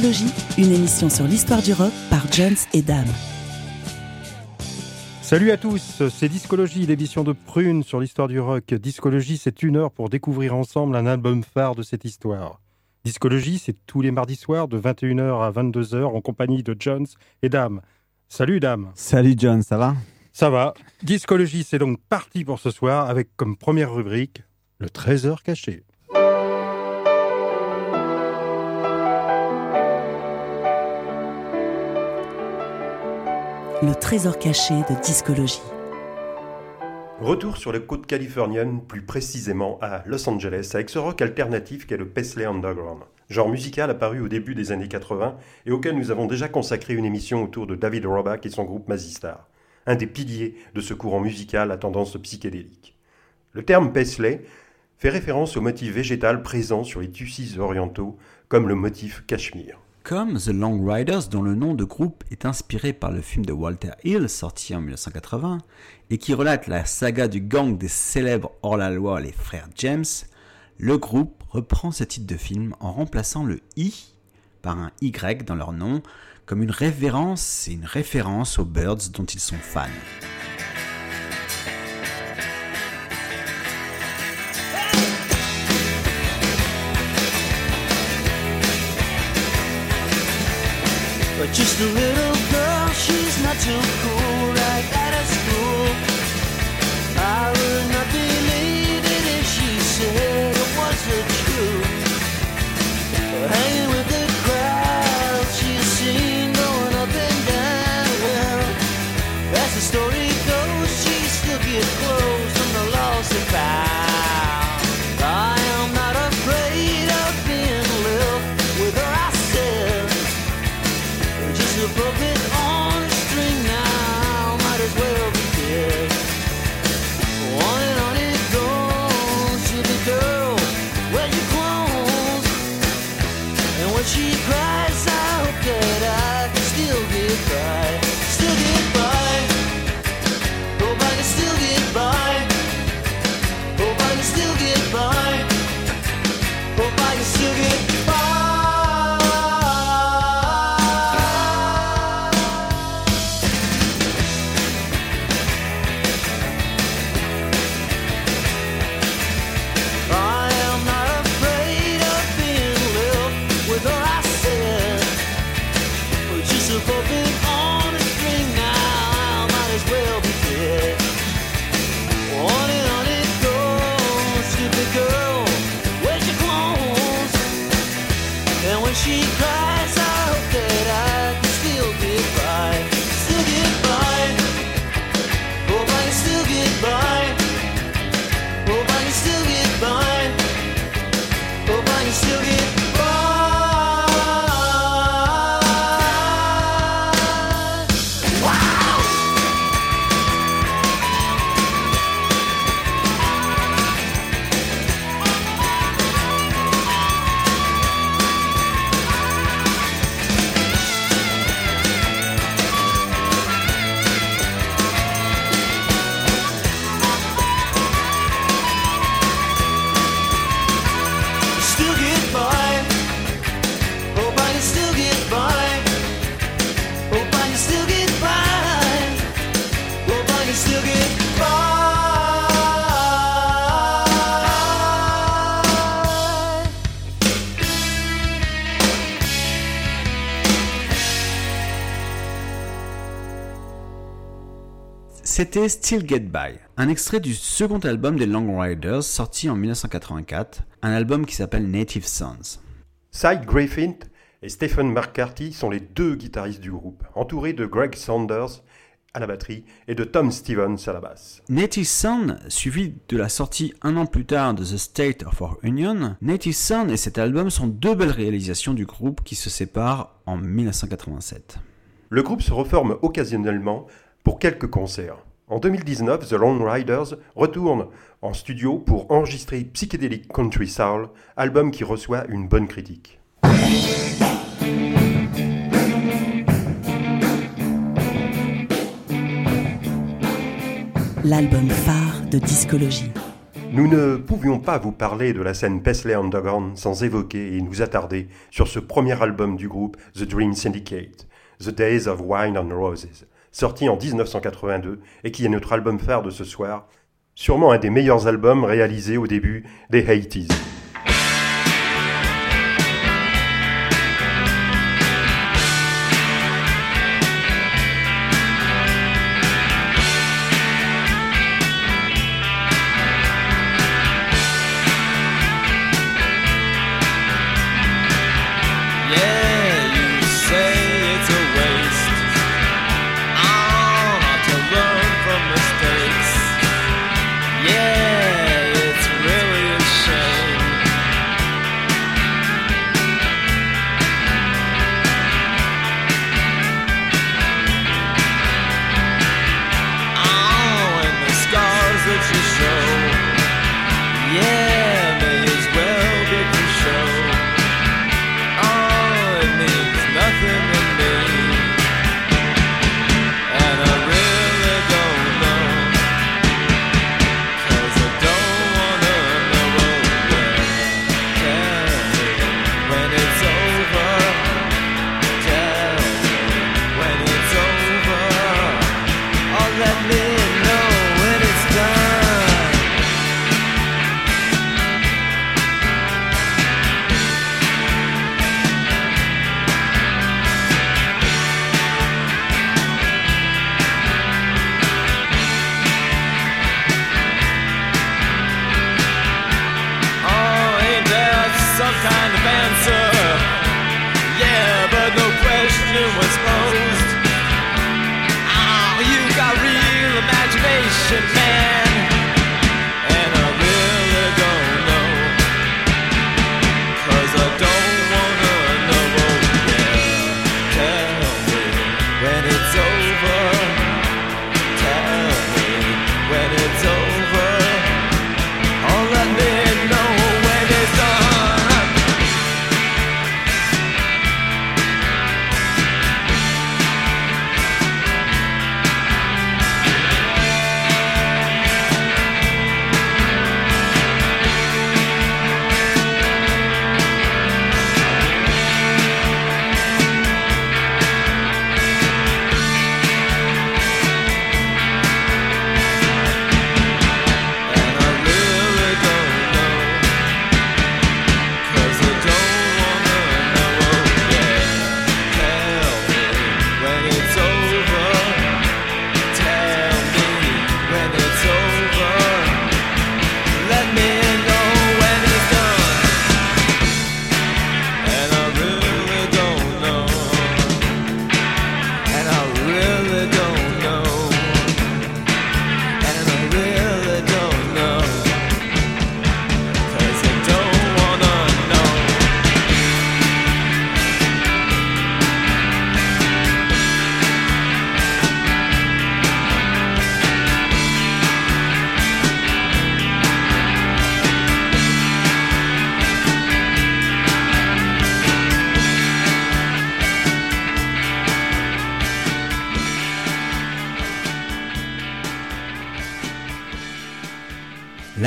Discologie, une émission sur l'histoire du rock par Jones et Dame. Salut à tous, c'est Discologie, l'émission de Prune sur l'histoire du rock. Discologie, c'est une heure pour découvrir ensemble un album phare de cette histoire. Discologie, c'est tous les mardis soirs de 21h à 22h en compagnie de Jones et Dame. Salut Dame. Salut John, ça va? Ça va. Discologie, c'est donc parti pour ce soir avec comme première rubrique le trésor caché. Le trésor caché de discologie. Retour sur les côtes californiennes, plus précisément à Los Angeles, avec ce rock alternatif qu'est le Paisley Underground. Genre musical apparu au début des années 80 et auquel nous avons déjà consacré une émission autour de David Roback et son groupe Mazistar, un des piliers de ce courant musical à tendance psychédélique. Le terme Paisley fait référence au motif végétal présent sur les tissus orientaux, comme le motif cachemire. Comme The Long Riders, dont le nom de groupe est inspiré par le film de Walter Hill sorti en 1980 et qui relate la saga du gang des célèbres hors-la-loi les frères James, le groupe reprend ce titre de film en remplaçant le I par un Y dans leur nom comme une révérence et une référence aux Birds dont ils sont fans. Just a little girl, she's not too cool C'était Still Get By, un extrait du second album des Long Riders sorti en 1984, un album qui s'appelle Native Sons. Cy Griffith et Stephen McCarthy sont les deux guitaristes du groupe, entourés de Greg Saunders à la batterie et de Tom Stevens à la basse. Native Sound, suivi de la sortie un an plus tard de The State of Our Union, Native Sound et cet album sont deux belles réalisations du groupe qui se séparent en 1987. Le groupe se reforme occasionnellement pour quelques concerts. En 2019, The Lone Riders retourne en studio pour enregistrer Psychedelic Country Soul, album qui reçoit une bonne critique. L'album phare de discologie. Nous ne pouvions pas vous parler de la scène Paisley Underground sans évoquer et nous attarder sur ce premier album du groupe The Dream Syndicate, The Days of Wine and Roses, sorti en 1982 et qui est notre album phare de ce soir, sûrement un des meilleurs albums réalisés au début des 80s.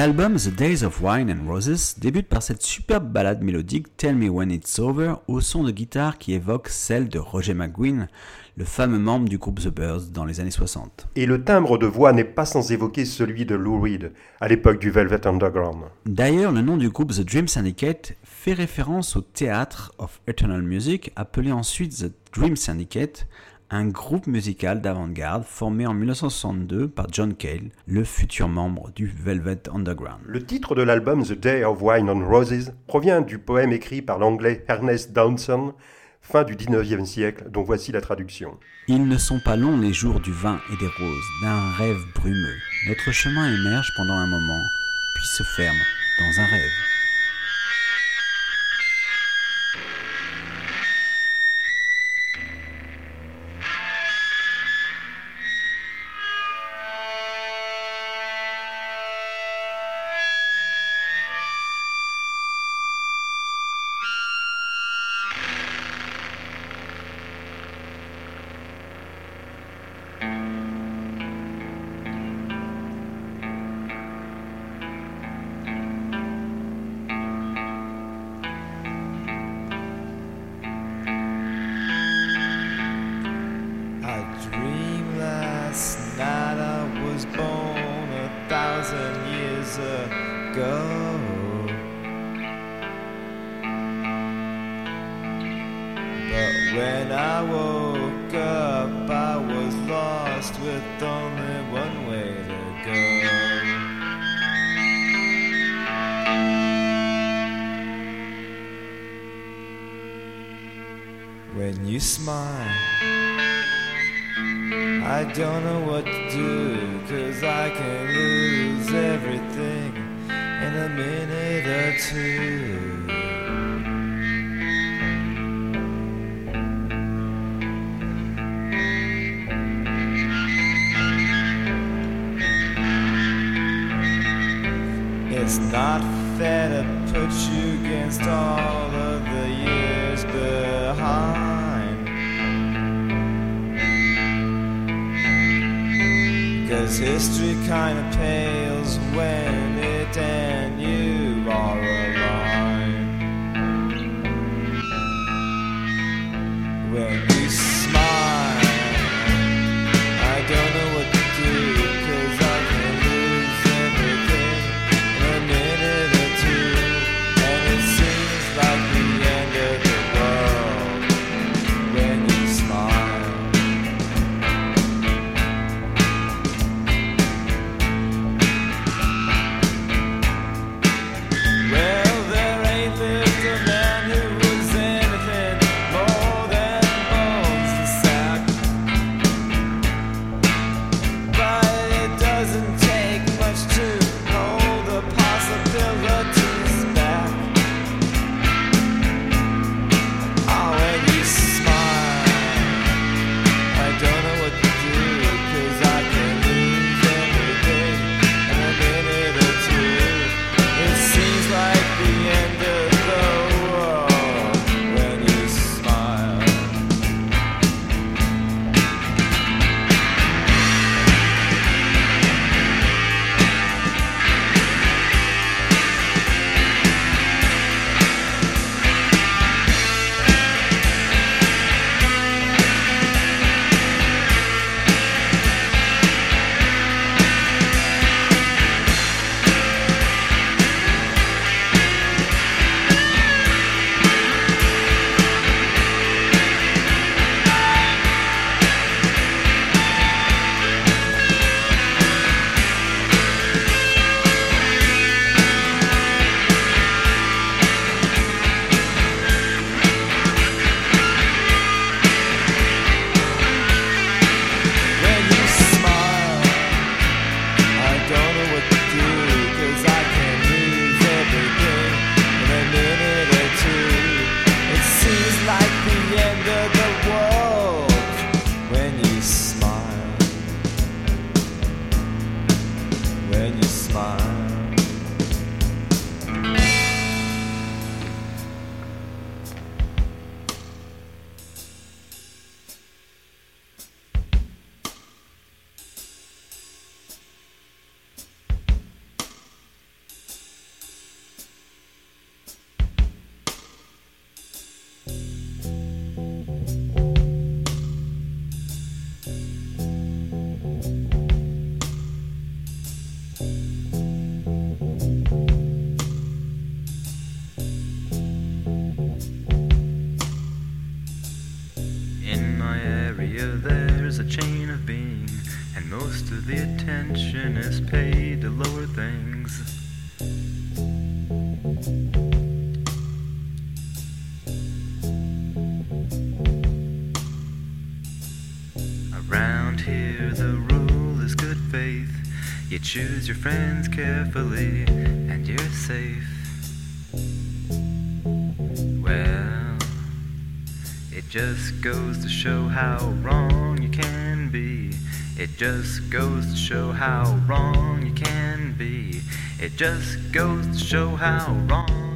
L'album The Days of Wine and Roses débute par cette superbe ballade mélodique Tell Me When It's Over au son de guitare qui évoque celle de Roger McGuinn, le fameux membre du groupe The Birds dans les années 60. Et le timbre de voix n'est pas sans évoquer celui de Lou Reed à l'époque du Velvet Underground. D'ailleurs, le nom du groupe The Dream Syndicate fait référence au Theatre of Eternal Music, appelé ensuite The Dream Syndicate, un groupe musical d'avant-garde formé en 1962 par John Cale, le futur membre du Velvet Underground. Le titre de l'album The Day of Wine and Roses provient du poème écrit par l'anglais Ernest Downson, fin du 19e siècle, dont voici la traduction. Ils ne sont pas longs les jours du vin et des roses, d'un rêve brumeux. Notre chemin émerge pendant un moment, puis se ferme dans un rêve. That I put you against all of the years behind. Cause history kinda pales when it ends. Choose your friends carefully, and you're safe. Well, it just goes to show how wrong you can be. It just goes to show how wrong you can be. It just goes to show how wrong.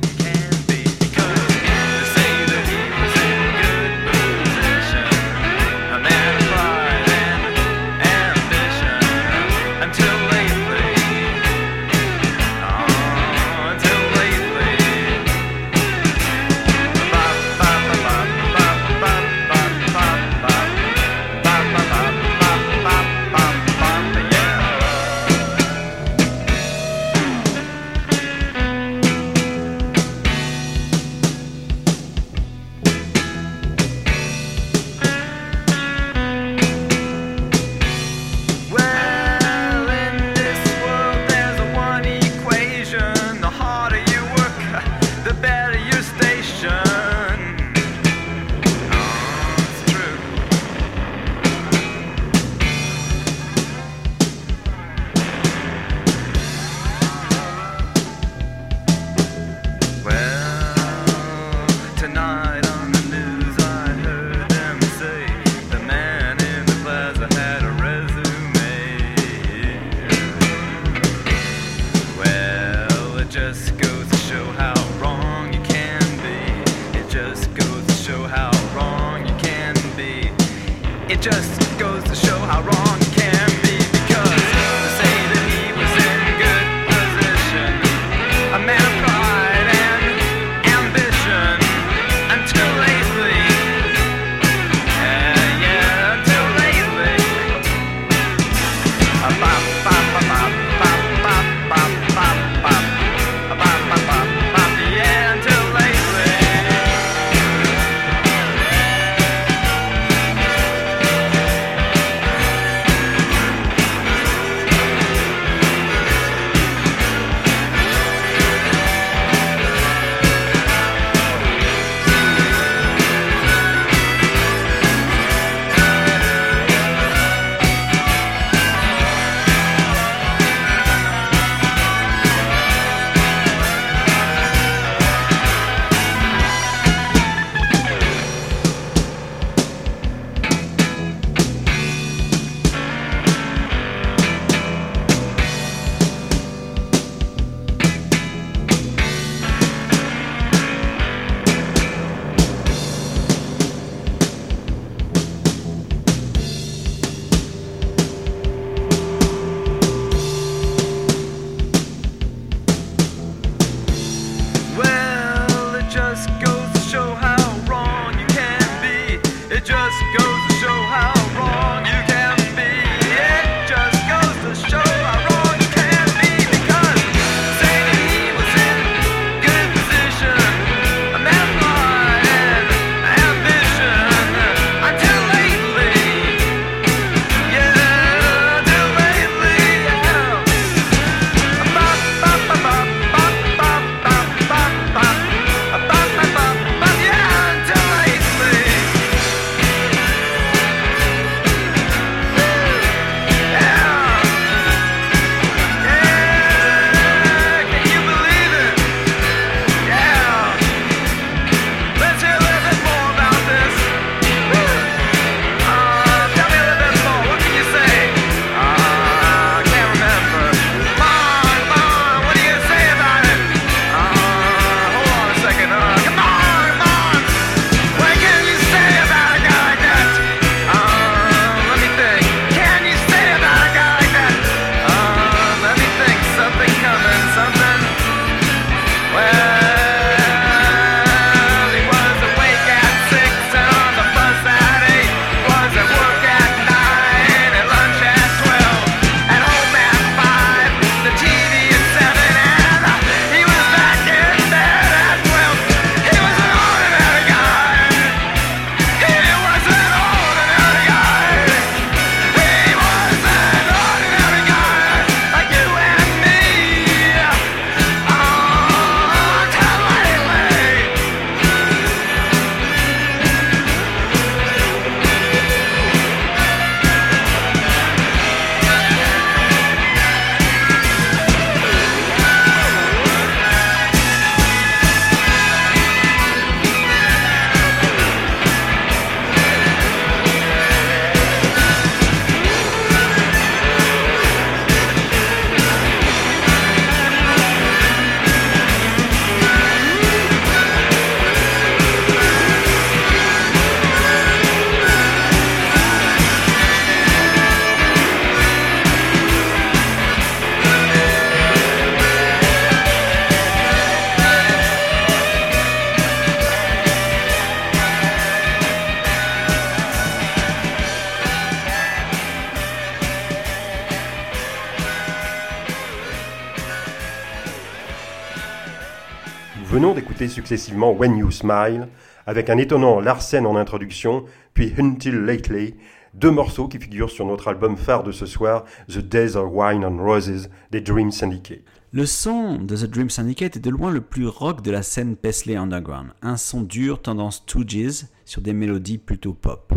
venons d'écouter successivement When You Smile, avec un étonnant Larsen en introduction, puis Until Lately, deux morceaux qui figurent sur notre album phare de ce soir, The Days of Wine and Roses des Dream Syndicate. Le son de The Dream Syndicate est de loin le plus rock de la scène Paisley Underground, un son dur tendance Stooges sur des mélodies plutôt pop.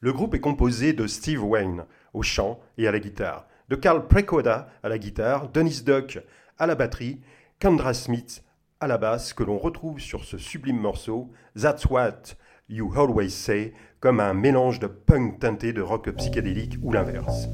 Le groupe est composé de Steve Wayne au chant et à la guitare, de Carl Precoda à la guitare, Dennis Duck à la batterie, Kendra Smith à la basse que l'on retrouve sur ce sublime morceau, That's What You Always Say, comme un mélange de punk teinté de rock psychédélique ou l'inverse.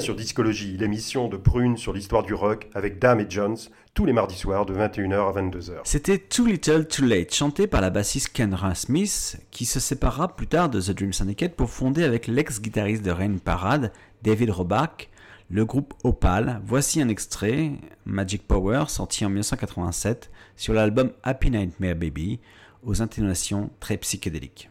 Sur Discologie, l'émission de Prune sur l'histoire du rock avec Dame et Jones, tous les mardis soirs de 21h à 22h. C'était Too Little Too Late, chanté par la bassiste Kendra Smith, qui se séparera plus tard de The Dream Syndicate pour fonder avec l'ex-guitariste de Rain Parade, David Roback, le groupe Opal. Voici un extrait, Magic Power, sorti en 1987 sur l'album Happy Nightmare Baby, aux intonations très psychédéliques.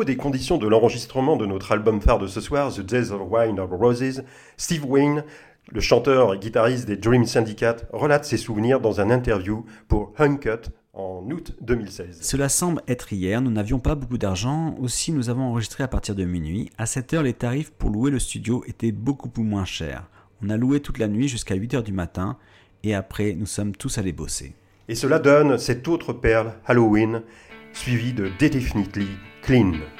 Propos des conditions de l'enregistrement de notre album phare de ce soir, The Days of Wine of Roses, Steve Wayne, le chanteur et guitariste des Dream Syndicate, relate ses souvenirs dans un interview pour Uncut en août 2016. Cela semble être hier, nous n'avions pas beaucoup d'argent, aussi nous avons enregistré à partir de minuit. À cette heure, les tarifs pour louer le studio étaient beaucoup plus moins chers. On a loué toute la nuit jusqu'à 8h du matin, et après nous sommes tous allés bosser. Et cela donne cette autre perle, Halloween, suivie de Definitely Clean.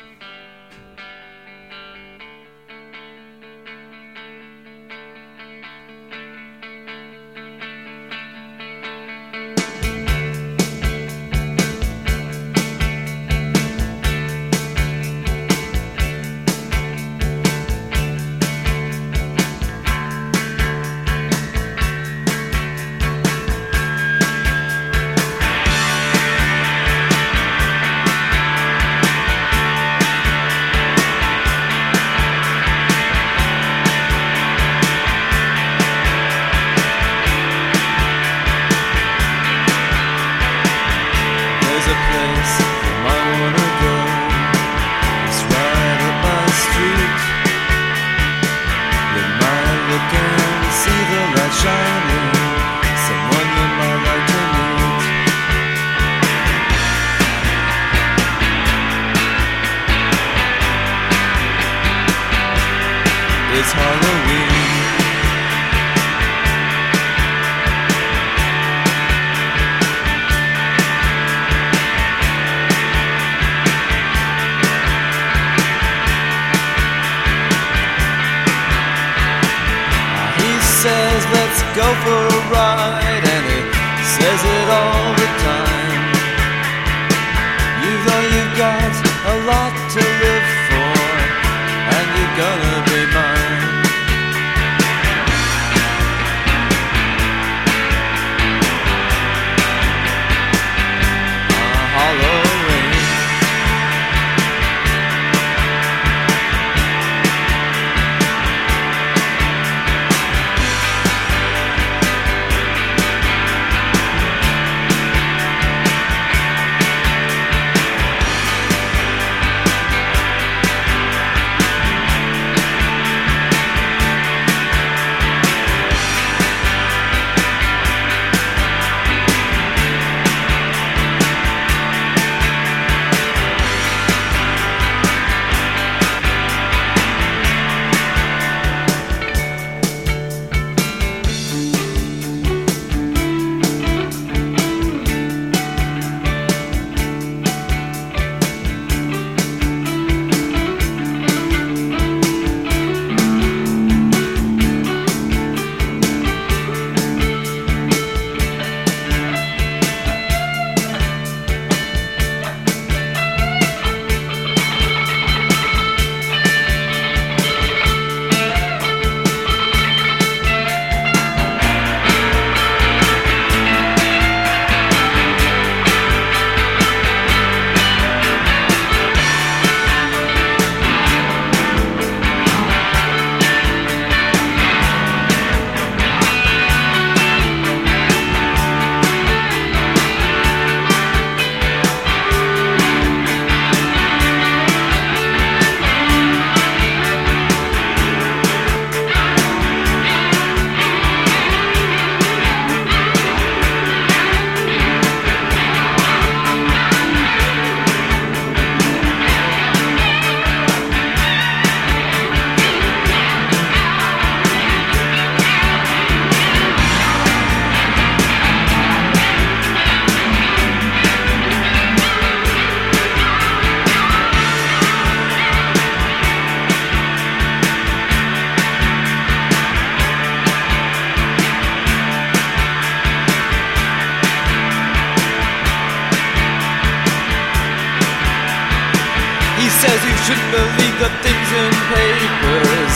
should believe the things in papers.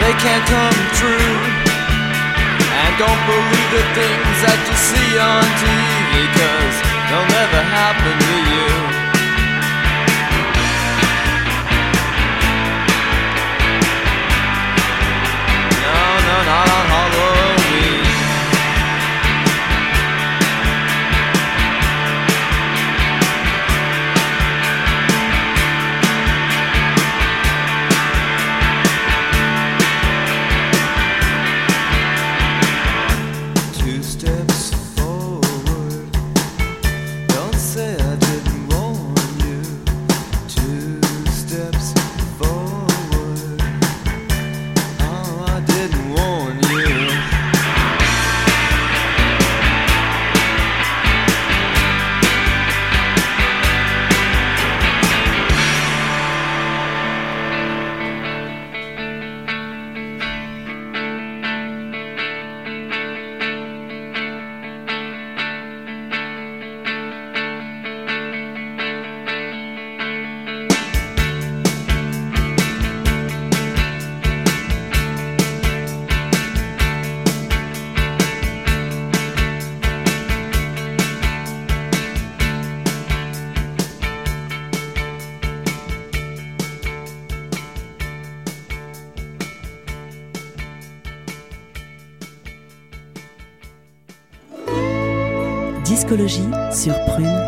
They can't come true. And don't believe the things that you see on TV, cause they'll never happen to you. No, no, not on.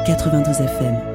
92 FM.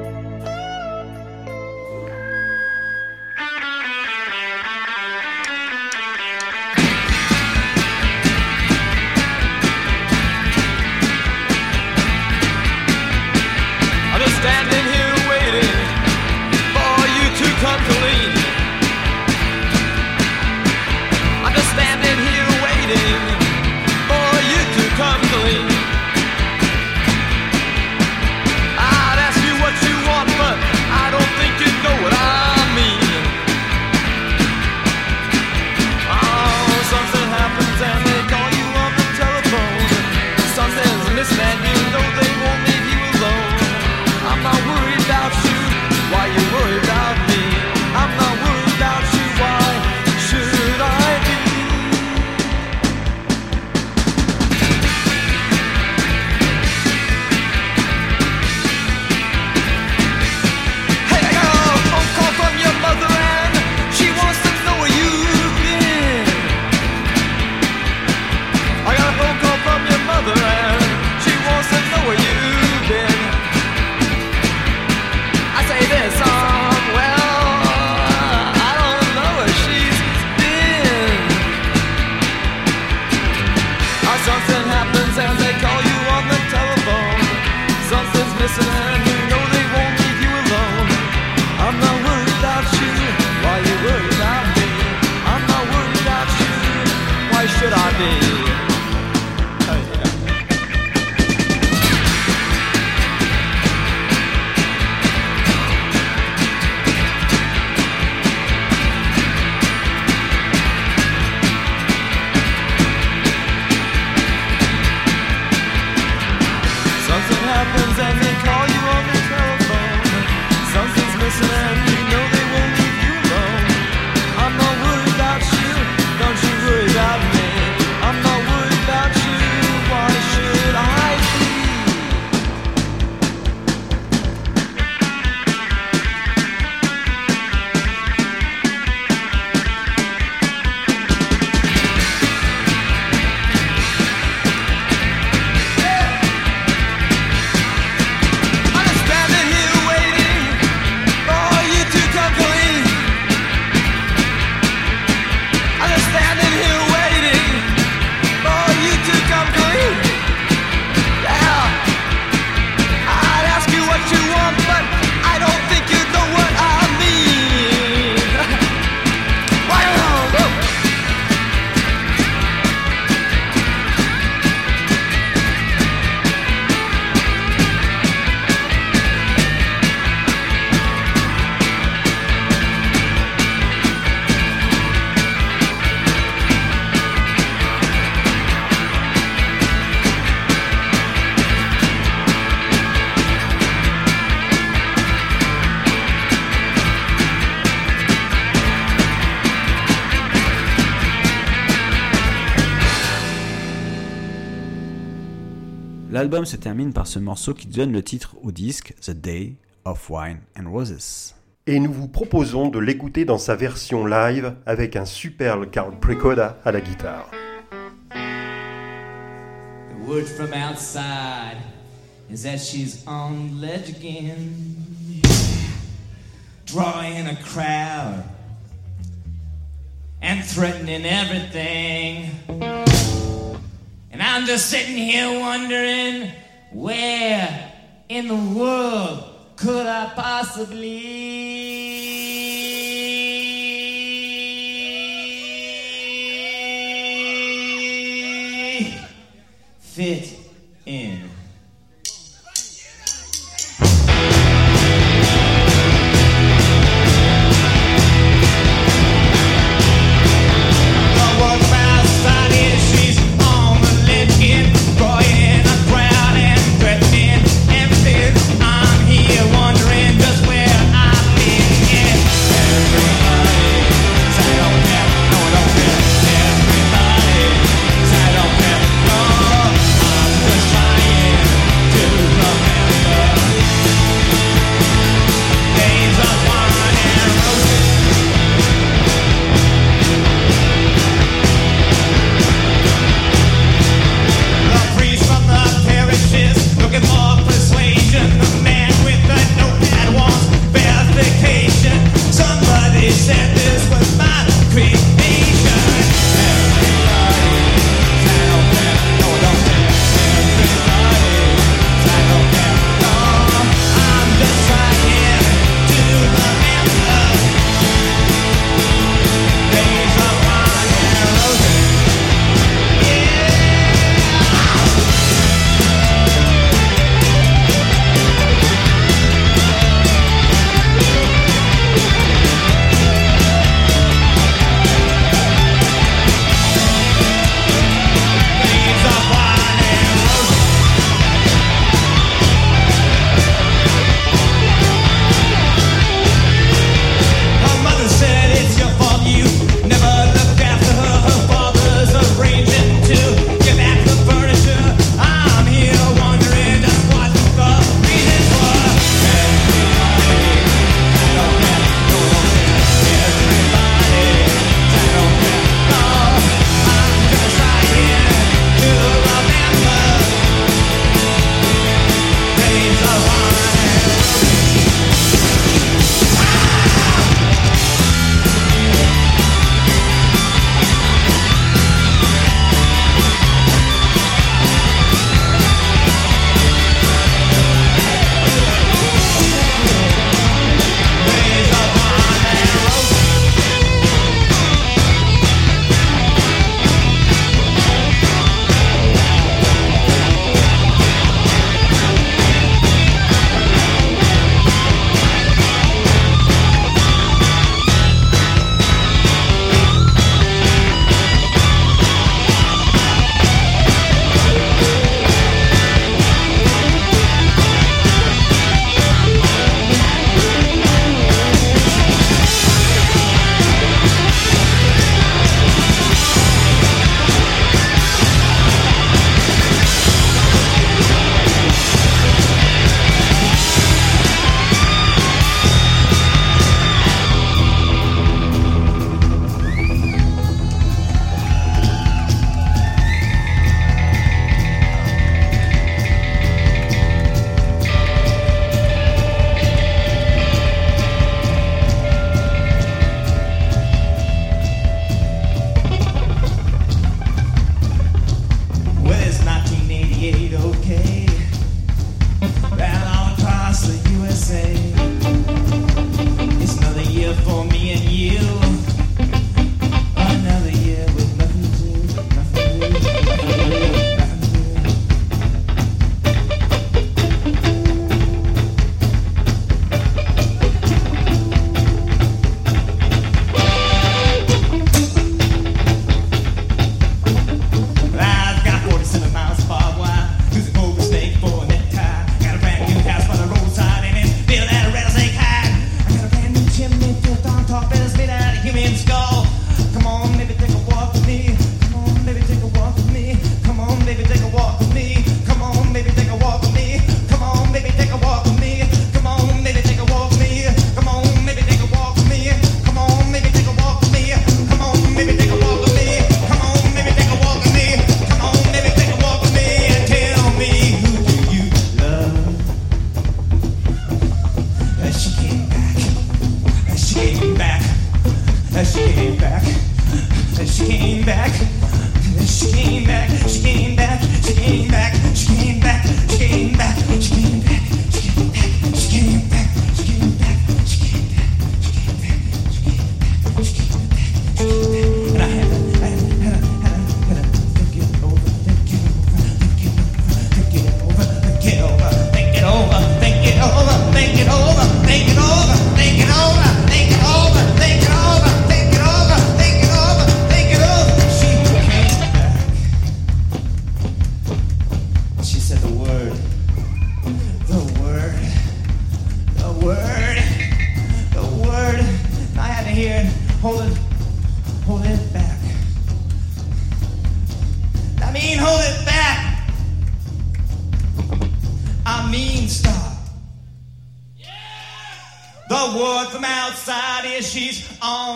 L'album se termine par ce morceau qui donne le titre au disque The Day of Wine and Roses. Et nous vous proposons de l'écouter dans sa version live avec un superbe Carl Precoda à la guitare. The word from outside is that she's on the ledge again, drawing a crowd and threatening everything. And I'm just sitting here wondering where in the world could I possibly fit in?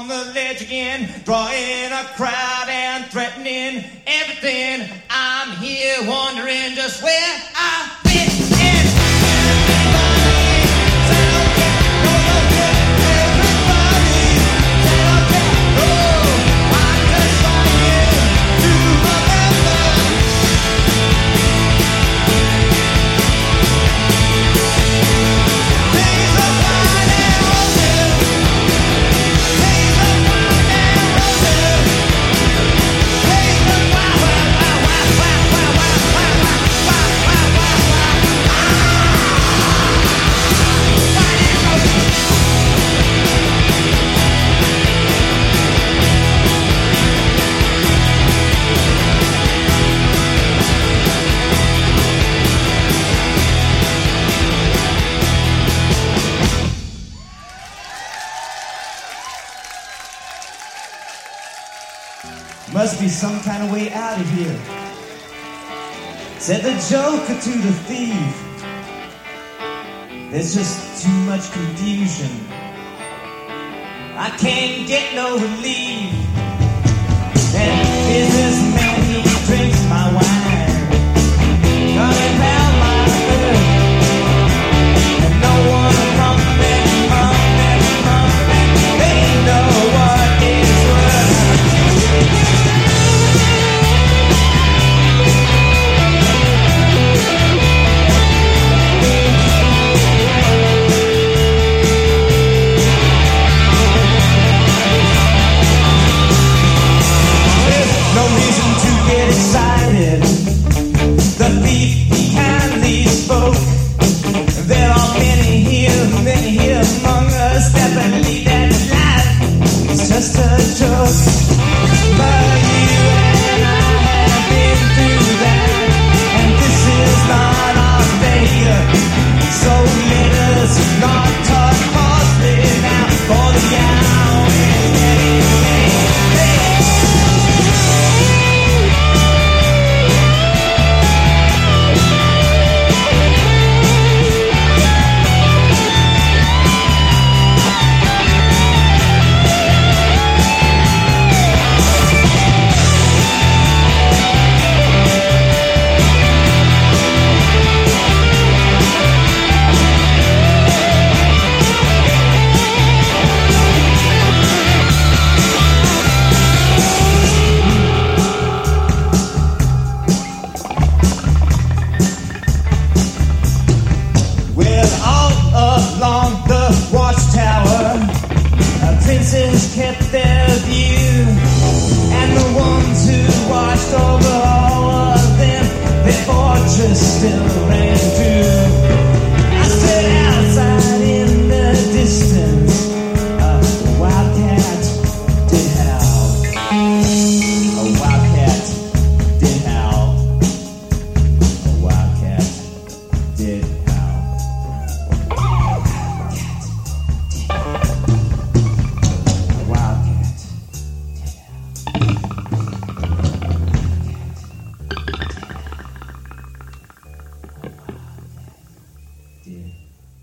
On the ledge again, drawing a crowd and threatening everything. I'm here wondering just where Be some kind of way out of here. Said the joker to the thief. There's just too much confusion. I can't get no relief. That businessman, he drinks my wine. Coming down my third.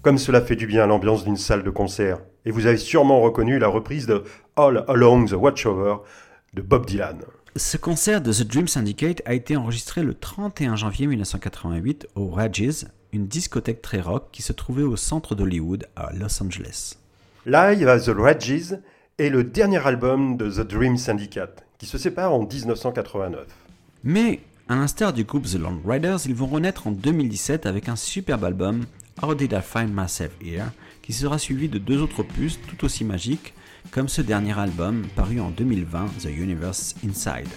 Comme cela fait du bien à l'ambiance d'une salle de concert. Et vous avez sûrement reconnu la reprise de All Along the Watchover de Bob Dylan. Ce concert de The Dream Syndicate a été enregistré le 31 janvier 1988 au Rages, une discothèque très rock qui se trouvait au centre d'Hollywood à Los Angeles. Live à The Rages est le dernier album de The Dream Syndicate, qui se sépare en 1989. Mais, à l'instar du groupe The Long Riders, ils vont renaître en 2017 avec un superbe album, How Did I Find Myself Here, qui sera suivi de deux autres opus tout aussi magiques, comme ce dernier album paru en 2020, The Universe Inside.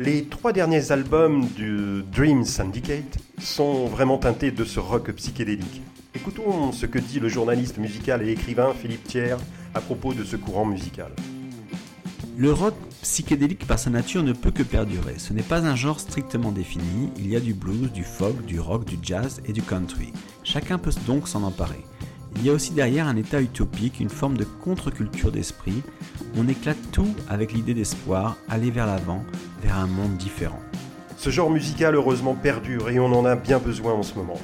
Les trois derniers albums du Dream Syndicate sont vraiment teintés de ce rock psychédélique. Écoutons ce que dit le journaliste musical et écrivain Philippe Thiers à propos de ce courant musical. Le rock psychédélique par sa nature ne peut que perdurer. Ce n'est pas un genre strictement défini, il y a du blues, du folk, du rock, du jazz et du country. Chacun peut donc s'en emparer. Il y a aussi derrière un état utopique, une forme de contre-culture d'esprit. On éclate tout avec l'idée d'espoir, aller vers l'avant, vers un monde différent. Ce genre musical heureusement perdure et on en a bien besoin en ce moment.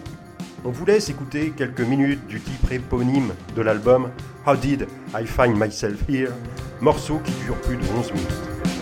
On vous laisse écouter quelques minutes du titre éponyme de l'album How Did I Find Myself Here, morceau qui dure plus de 11 minutes.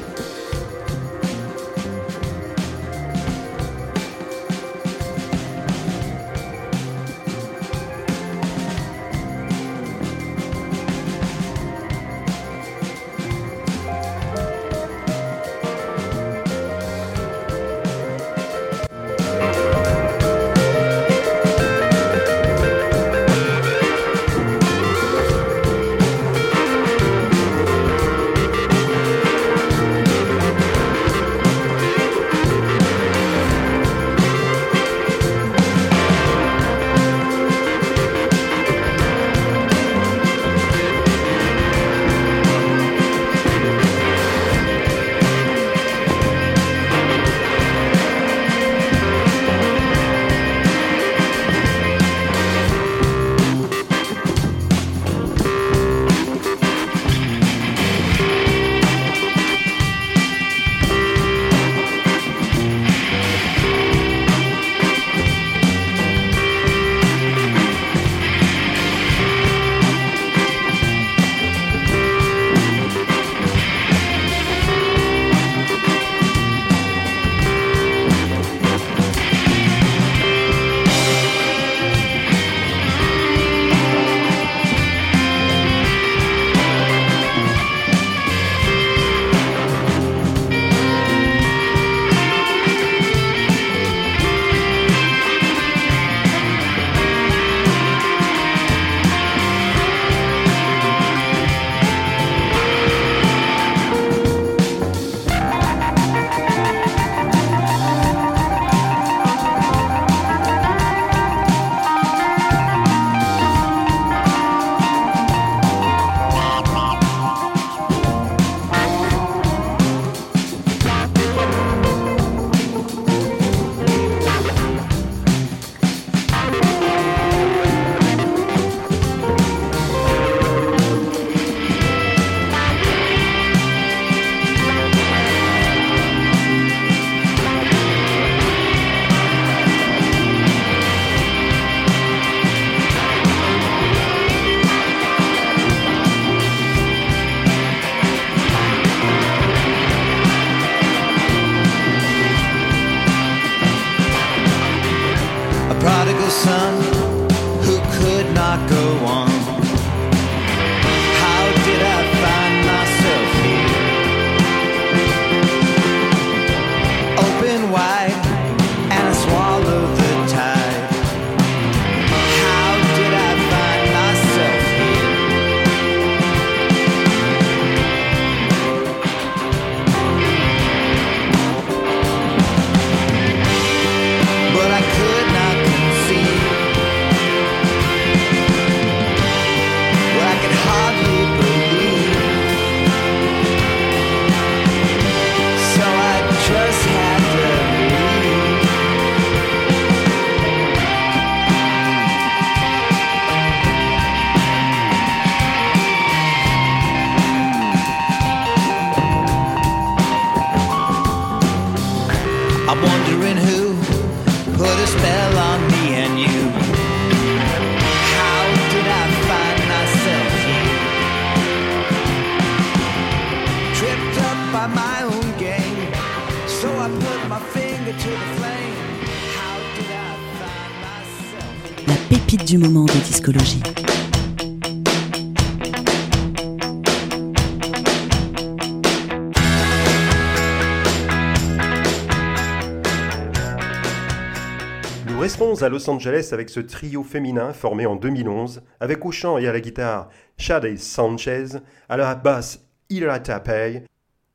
À Los Angeles avec ce trio féminin formé en 2011, avec au chant et à la guitare Shade Sanchez, à la basse Ira Tapey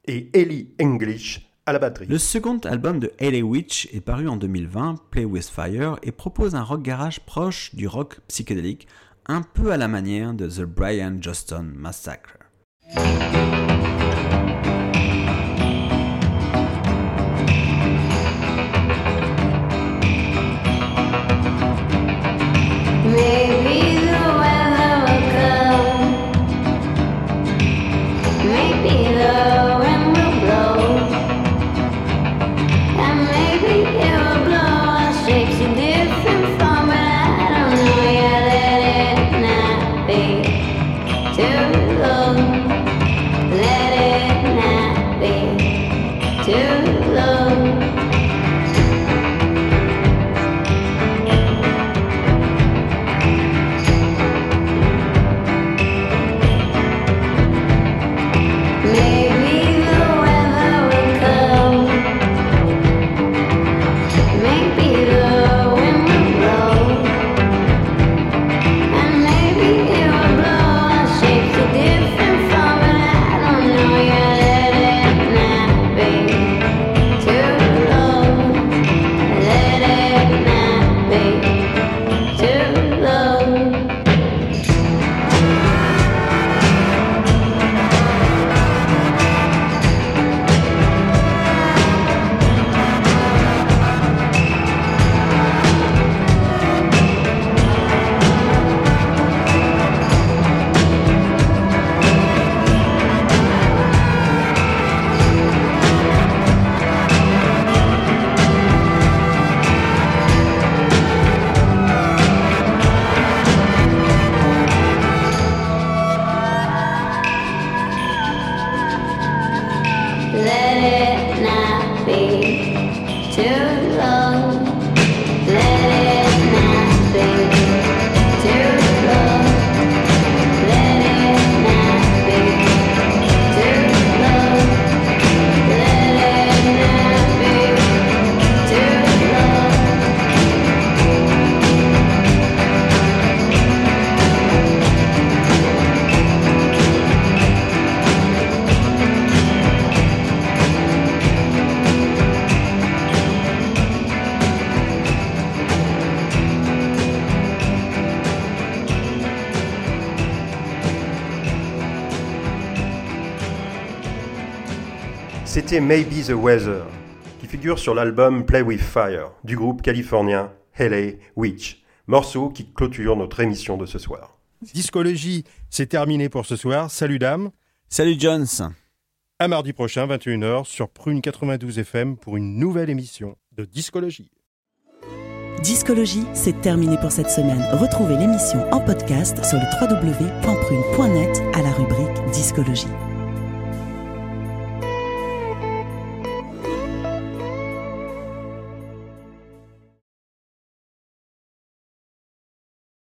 et Ellie English à la batterie. Le second album de LA Witch est paru en 2020, Play With Fire, et propose un rock garage proche du rock psychédélique, un peu à la manière de The Brian Johnston Massacre. C'était Maybe the Weather, qui figure sur l'album Play with Fire du groupe californien LA Witch, morceau qui clôture notre émission de ce soir. Discologie, c'est terminé pour ce soir. Salut dame. Salut Jones. À mardi prochain, 21h, sur Prune 92 FM pour une nouvelle émission de Discologie. Discologie, c'est terminé pour cette semaine. Retrouvez l'émission en podcast sur le www.prune.net à la rubrique Discologie.